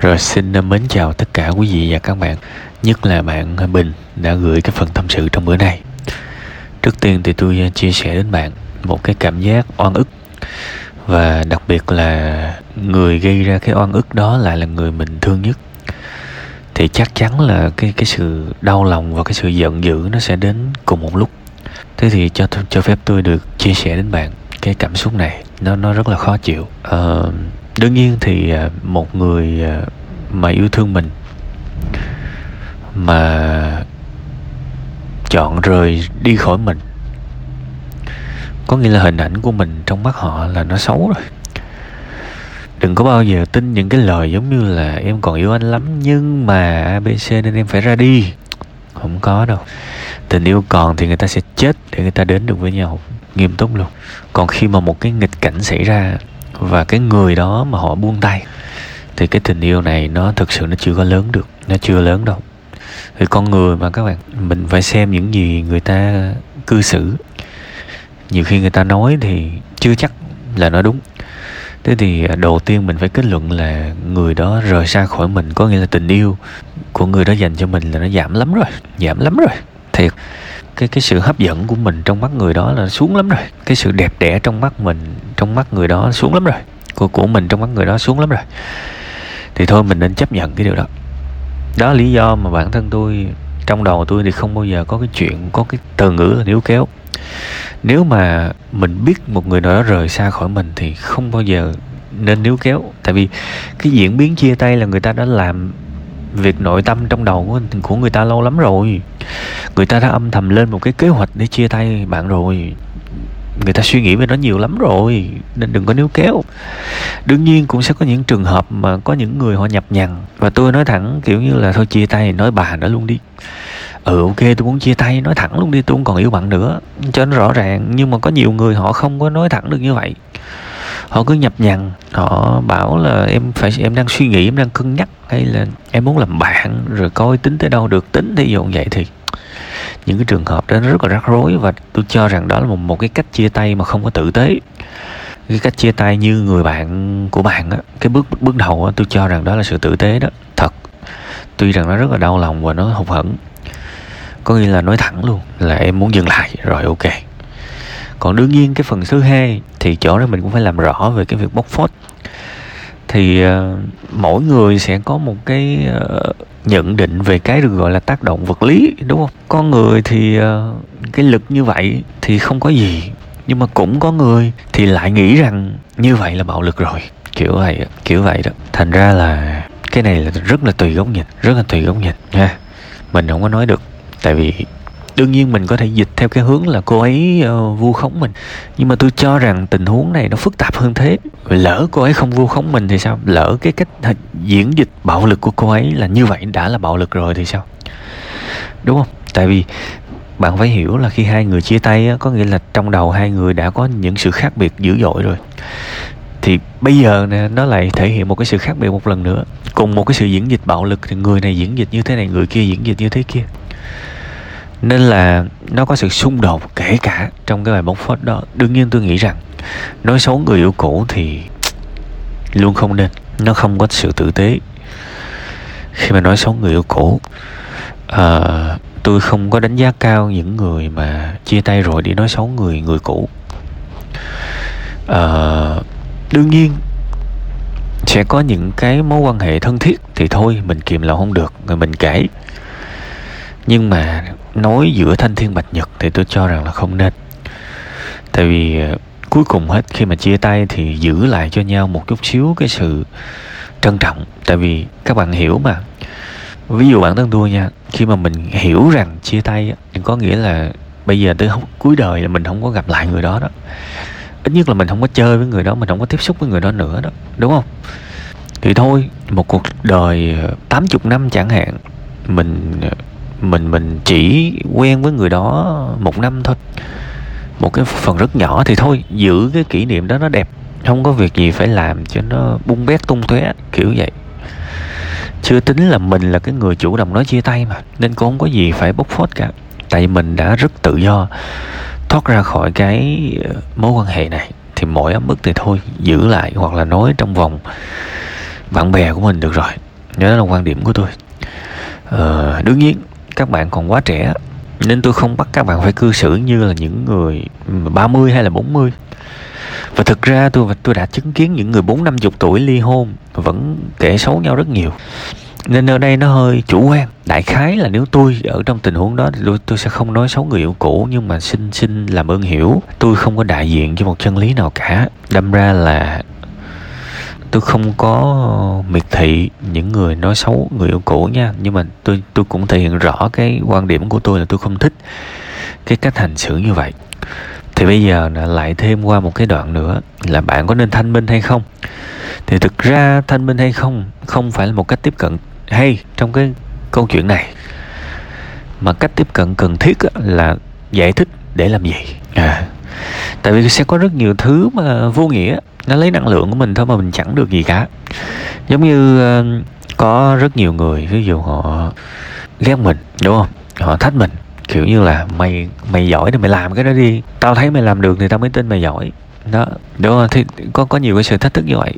Rồi xin mến chào tất cả quý vị và các bạn Nhất là bạn Bình đã gửi cái phần tâm sự trong bữa nay. Trước tiên thì tôi uh, chia sẻ đến bạn một cái cảm giác oan ức Và đặc biệt là người gây ra cái oan ức đó lại là người mình thương nhất. Thì chắc chắn là cái cái sự đau lòng và cái sự giận dữ nó sẽ đến cùng một lúc. Thế thì cho cho phép tôi được chia sẻ đến bạn cái cảm xúc này. Nó nó rất là khó chịu. Uh, đương nhiên thì à, một người à, mà yêu thương mình, mà chọn rời đi khỏi mình, có nghĩa là hình ảnh của mình trong mắt họ là nó xấu rồi. Đừng có bao giờ tin những cái lời giống như là em còn yêu anh lắm, nhưng mà abc nên em phải ra đi. Không có đâu. Tình yêu còn thì người ta sẽ chết để người ta đến được với nhau. Nghiêm túc luôn. Còn khi mà một cái nghịch cảnh xảy ra và cái người đó mà họ buông tay, thì cái tình yêu này nó thực sự nó chưa có lớn được, nó chưa lớn đâu. Thì con người mà các bạn, mình phải xem những gì người ta cư xử. Nhiều khi người ta nói thì chưa chắc là nó đúng. Thế thì à, đầu tiên mình phải kết luận là người đó rời xa khỏi mình, có nghĩa là tình yêu của người đó dành cho mình là nó giảm lắm rồi, giảm lắm rồi, thiệt cái cái sự hấp dẫn của mình trong mắt người đó là xuống lắm rồi. Cái sự đẹp đẽ trong mắt mình, trong mắt người đó xuống lắm rồi. Của của mình trong mắt người đó xuống lắm rồi. Thì thôi, mình nên chấp nhận cái điều đó. Đó là lý do mà bản thân tôi, trong đầu tôi thì không bao giờ có cái chuyện, có cái từ ngữ là níu kéo. Nếu mà mình biết một người nào đó rời xa khỏi mình thì không bao giờ nên níu kéo. Tại vì cái diễn biến chia tay là người ta đã làm việc nội tâm trong đầu của, của người ta lâu lắm rồi. Người ta đã âm thầm lên một cái kế hoạch để chia tay bạn rồi. Người ta suy nghĩ về nó nhiều lắm rồi nên đừng có níu kéo. Đương nhiên cũng sẽ có những trường hợp mà có những người họ nhập nhằn. Và tôi nói thẳng kiểu như là thôi chia tay nói bà nữa luôn đi. Ừ ok tôi muốn chia tay nói thẳng luôn đi tôi không còn yêu bạn nữa. Cho nó rõ ràng nhưng mà có nhiều người họ không có nói thẳng được như vậy họ cứ nhập nhằn họ bảo là em phải em đang suy nghĩ em đang cân nhắc hay là em muốn làm bạn rồi coi tính tới đâu được tính thí dụ vậy thì những cái trường hợp đó nó rất là rắc rối và tôi cho rằng đó là một, một cái cách chia tay mà không có tử tế. Cái cách chia tay như người bạn của bạn á cái bước bước đầu á tôi cho rằng đó là sự tử tế đó. Thật. Tuy rằng nó rất là đau lòng và nó hụt hẫng. Có nghĩa là nói thẳng luôn là em muốn dừng lại rồi ok còn đương nhiên cái phần thứ hai thì chỗ đó mình cũng phải làm rõ về cái việc bóc phốt. Thì uh, mỗi người sẽ có một cái uh, nhận định về cái được gọi là tác động vật lý đúng không? Con người thì uh, cái lực như vậy thì không có gì nhưng mà cũng có người thì lại nghĩ rằng như vậy là bạo lực rồi kiểu vậy kiểu vậy đó. Thành ra là cái này là rất là tùy góc nhìn rất là tùy góc nhìn nha. Mình không có nói được tại vì đương nhiên mình có thể dịch theo cái hướng là cô ấy uh, vu khống mình. Nhưng mà tôi cho rằng tình huống này nó phức tạp hơn thế. Lỡ cô ấy không vu khống mình thì sao? Lỡ cái cách diễn dịch bạo lực của cô ấy là như vậy đã là bạo lực rồi thì sao? Đúng không? Tại vì bạn phải hiểu là khi hai người chia tay á, có nghĩa là trong đầu hai người đã có những sự khác biệt dữ dội rồi. Thì bây giờ nè nó lại thể hiện một cái sự khác biệt một lần nữa. Cùng một cái sự diễn dịch bạo lực thì người này diễn dịch như thế này người kia diễn dịch như thế kia nên là nó có sự xung đột kể cả trong cái bài bóng phốt đó. Đương nhiên tôi nghĩ rằng nói xấu người yêu cũ thì luôn không nên. Nó không có sự tử tế. Khi mà nói xấu người yêu cũ à, tôi không có đánh giá cao những người mà chia tay rồi đi nói xấu người người cũ. À, đương nhiên sẽ có những cái mối quan hệ thân thiết thì thôi mình kìm lòng không được rồi mình kể. Nhưng mà nói giữa thanh thiên bạch nhật thì tôi cho rằng là không nên. Tại vì ờ, cuối cùng hết khi mà chia tay thì giữ lại cho nhau một chút xíu cái sự trân trọng. Tại vì các bạn hiểu mà. Ví dụ bản thân tôi nha, khi mà mình hiểu rằng chia tay thì có nghĩa là bây giờ tới cuối đời là mình không có gặp lại người đó đó. Ít nhất là mình không có chơi với người đó, mình không có tiếp xúc với người đó nữa đó, đúng không? Thì thôi, một cuộc đời ờ, 80 năm chẳng hạn, mình ờ, mình mình chỉ quen với người đó một năm thôi. Một cái phần rất nhỏ thì thôi giữ cái kỷ niệm đó nó đẹp. Không có việc gì phải làm cho nó bung bét tung tóe kiểu vậy. Chưa tính là mình là cái người chủ động nói chia tay mà nên cũng không có gì phải bốc phốt cả. Tại vì mình đã rất tự do thoát ra khỏi cái ờ, mối quan hệ này. Thì mỗi ấm ức thì thôi giữ lại hoặc là nói trong vòng bạn bè của mình được rồi. Đó là quan điểm của tôi. Ờ, đương nhiên các bạn còn quá trẻ nên tôi không bắt các bạn phải cư xử như là những người 30 hay là 40 và thực ra tôi tôi đã chứng kiến những người bốn năm chục tuổi ly hôn vẫn kể xấu nhau rất nhiều. Nên ở đây nó hơi chủ quan. Đại khái là nếu tôi ở trong tình huống đó thì tôi, tôi sẽ không nói xấu người yêu cũ nhưng mà xin xin làm ơn hiểu tôi không có đại diện cho một chân lý nào cả. Đâm ra là tôi không có miệt thị những người nói xấu người yêu cũ nha. Nhưng mà tôi tôi cũng thể hiện rõ cái quan điểm của tôi là tôi không thích cái cách hành xử như vậy. Thì bây giờ lại thêm qua một cái đoạn nữa là bạn có nên thanh minh hay không? Thì thực ra thanh minh hay không không phải là một cách tiếp cận hay trong cái câu chuyện này. Mà cách tiếp cận cần thiết là giải thích để làm gì. À. Tại vì sẽ có rất nhiều thứ mà vô nghĩa nó lấy năng lượng của mình thôi mà mình chẳng được gì cả giống như ờ, có rất nhiều người, ví dụ họ ghét mình, đúng không? Họ thách mình, kiểu như là mày mày giỏi thì mày làm cái đó đi. Tao thấy mày làm được thì tao mới tin mày giỏi. Đó, đúng không? Thì có có nhiều cái sự thách thức như vậy.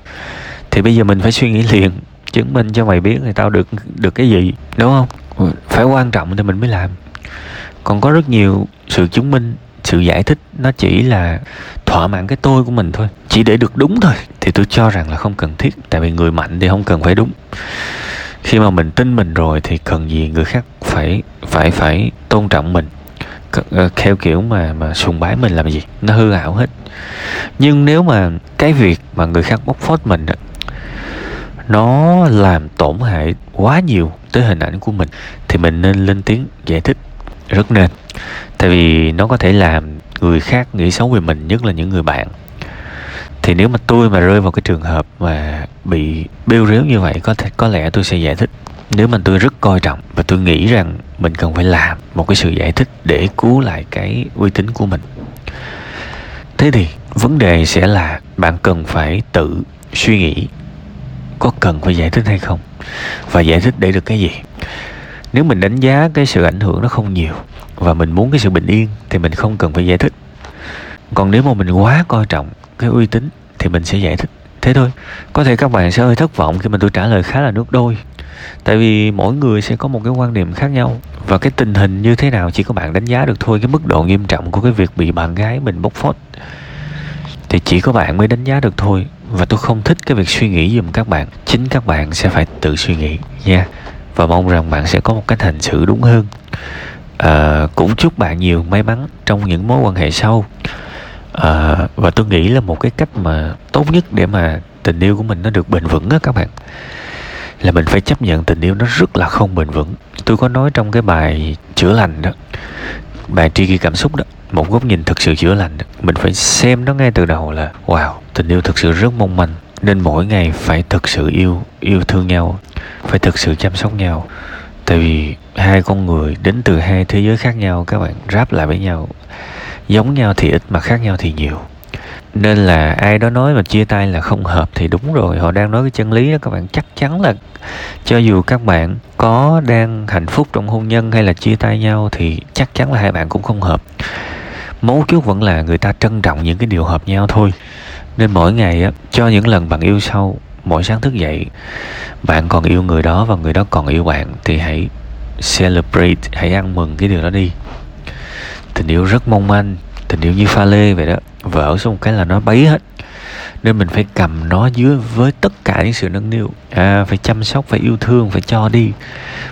Thì bây giờ mình phải suy nghĩ liền, chứng minh cho mày biết thì tao được được cái gì, đúng không? Phải quan trọng thì mình mới làm. Còn có rất nhiều sự chứng minh sự giải thích nó chỉ là thỏa mãn cái tôi của mình thôi. Chỉ để được đúng thôi thì tôi cho rằng là không cần thiết. Tại vì người mạnh thì không cần phải đúng. Khi mà mình tin mình rồi thì cần gì người khác phải phải phải tôn trọng mình. Ờ, theo kiểu mà mà sùng bái mình làm gì nó hư ảo hết. Nhưng nếu mà cái việc mà người khác bóc phốt mình đó, nó làm tổn hại quá nhiều tới hình ảnh của mình thì mình nên lên tiếng giải thích rất nên tại vì nó có thể làm người khác nghĩ xấu về mình nhất là những người bạn. Thì nếu mà tôi mà rơi vào cái trường hợp mà bị bêu rếu như vậy, có thể, có lẽ tôi sẽ giải thích. Nếu mà tôi rất coi trọng và tôi nghĩ rằng mình cần phải làm một cái sự giải thích để cứu lại cái uy tín của mình. Thế thì vấn đề sẽ là bạn cần phải tự suy nghĩ có cần phải giải thích hay không? Và giải thích để được cái gì? Nếu mình đánh giá cái sự ảnh hưởng nó không nhiều và mình muốn cái sự bình yên thì mình không cần phải giải thích. Còn nếu mà mình quá coi trọng cái uy tín thì mình sẽ giải thích. Thế thôi, có thể các bạn sẽ hơi thất vọng khi mà tôi trả lời khá là nước đôi. Tại vì mỗi người sẽ có một cái quan điểm khác nhau và cái tình hình như thế nào chỉ có bạn đánh giá được thôi, cái mức độ nghiêm trọng của cái việc bị bạn gái mình bóc phốt. Thì chỉ có bạn mới đánh giá được thôi và tôi không thích cái việc suy nghĩ giùm các bạn. Chính các bạn sẽ phải tự suy nghĩ nha và mong rằng bạn sẽ có một cách hành xử đúng hơn. À, cũng chúc bạn nhiều may mắn trong những mối quan hệ sau. À, và tôi nghĩ là một cái cách mà tốt nhất để mà tình yêu của mình nó được bền vững á các bạn là mình phải chấp nhận tình yêu nó rất là không bền vững. Tôi có nói trong cái bài chữa lành đó bài tri kỷ cảm xúc đó một góc nhìn thực sự chữa lành đó. mình phải xem nó ngay từ đầu là wow tình yêu thực sự rất mong manh nên mỗi ngày phải thực sự yêu yêu thương nhau phải thực sự chăm sóc nhau. Tại vì hai con người đến từ hai thế giới khác nhau, các bạn ráp lại với nhau. Giống nhau thì ít mà khác nhau thì nhiều. Nên là ai đó nói mà chia tay là không hợp thì đúng rồi, họ đang nói cái chân lý đó các bạn. Chắc chắn là cho dù các bạn có đang hạnh phúc trong hôn nhân hay là chia tay nhau thì chắc chắn là hai bạn cũng không hợp. Mấu chốt vẫn là người ta trân trọng những cái điều hợp nhau thôi. Nên mỗi ngày á, cho những lần bạn yêu sâu mỗi sáng thức dậy bạn còn yêu người đó và người đó còn yêu bạn thì hãy celebrate hãy ăn mừng cái điều đó đi. Tình yêu rất mong manh tình yêu như pha lê vậy đó. Vỡ xuống một cái là nó bấy hết. Nên mình phải cầm nó dưới với tất cả những sự nâng niu. À, phải chăm sóc phải yêu thương phải cho đi.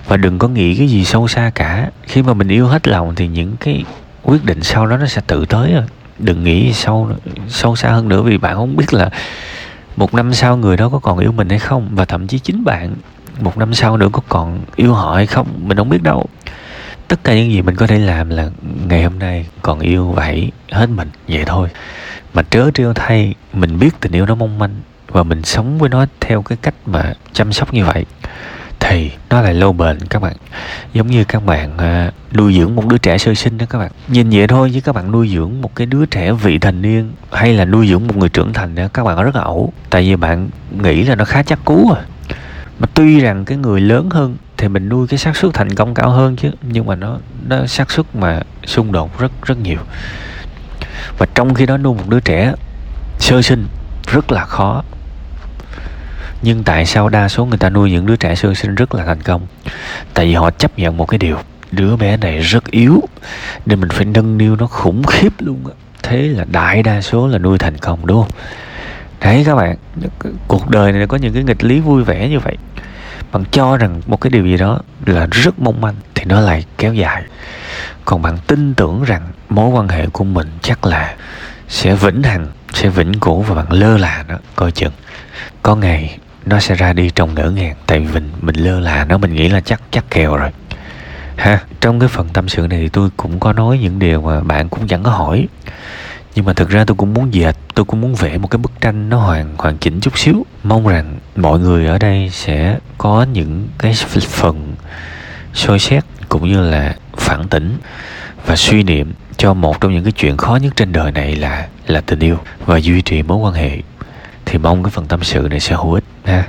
Và đừng có nghĩ cái gì sâu xa cả. Khi mà mình yêu hết lòng thì những cái quyết định sau đó nó sẽ tự tới rồi. Đừng nghĩ sâu sâu xa hơn nữa vì bạn không biết là một năm sau người đó có còn yêu mình hay không? Và thậm chí chính bạn, một năm sau nữa có còn yêu họ hay không? Mình không biết đâu. Tất cả những gì mình có thể làm là ngày hôm nay còn yêu vậy hết mình. Vậy thôi. Mà trớ trêu thay, mình biết tình yêu nó mong manh và mình sống với nó theo cái cách mà chăm sóc như vậy thì nó lại lâu bền các bạn. Giống như các bạn à, nuôi dưỡng một đứa trẻ sơ sinh đó các bạn. Nhìn vậy thôi chứ các bạn nuôi dưỡng một cái đứa trẻ vị thành niên hay là nuôi dưỡng một người trưởng thành đó, các bạn rất là ẩu. Tại vì bạn nghĩ là nó khá chắc cú à. Mà tuy rằng cái người lớn hơn thì mình nuôi cái xác suất thành công cao hơn chứ, nhưng mà nó nó xác suất mà xung đột rất rất nhiều. Và trong khi đó nuôi một đứa trẻ sơ sinh rất là khó nhưng tại sao đa số người ta nuôi những đứa trẻ sơ sinh rất là thành công? Tại vì họ chấp nhận một cái điều, đứa bé này rất yếu, nên mình phải nâng niu nó khủng khiếp luôn á. Thế là đại đa số là nuôi thành công, đúng không? Đấy các bạn, cuộc đời này có những cái nghịch lý vui vẻ như vậy. Bạn cho rằng một cái điều gì đó là rất mong manh thì nó lại kéo dài. Còn bạn tin tưởng rằng mối quan hệ của mình chắc là sẽ vĩnh hằng, sẽ vĩnh cửu và bạn lơ là nó coi chừng. Có ngày nó sẽ ra đi trong ngỡ ngàng, tại vì mình mình lơ là, nó mình nghĩ là chắc chắc kèo rồi. Ha, trong cái phần tâm sự này thì tôi cũng có nói những điều mà bạn cũng chẳng có hỏi. Nhưng mà thực ra tôi cũng muốn dệt, tôi cũng muốn vẽ một cái bức tranh nó hoàn hoàn chỉnh chút xíu. Mong rằng mọi người ở đây sẽ có những cái phần soi xét cũng như là phản tỉnh và suy niệm cho một trong những cái chuyện khó nhất trên đời này là là tình yêu và duy trì mối quan hệ thì mong cái phần tâm sự này sẽ hữu ích ha.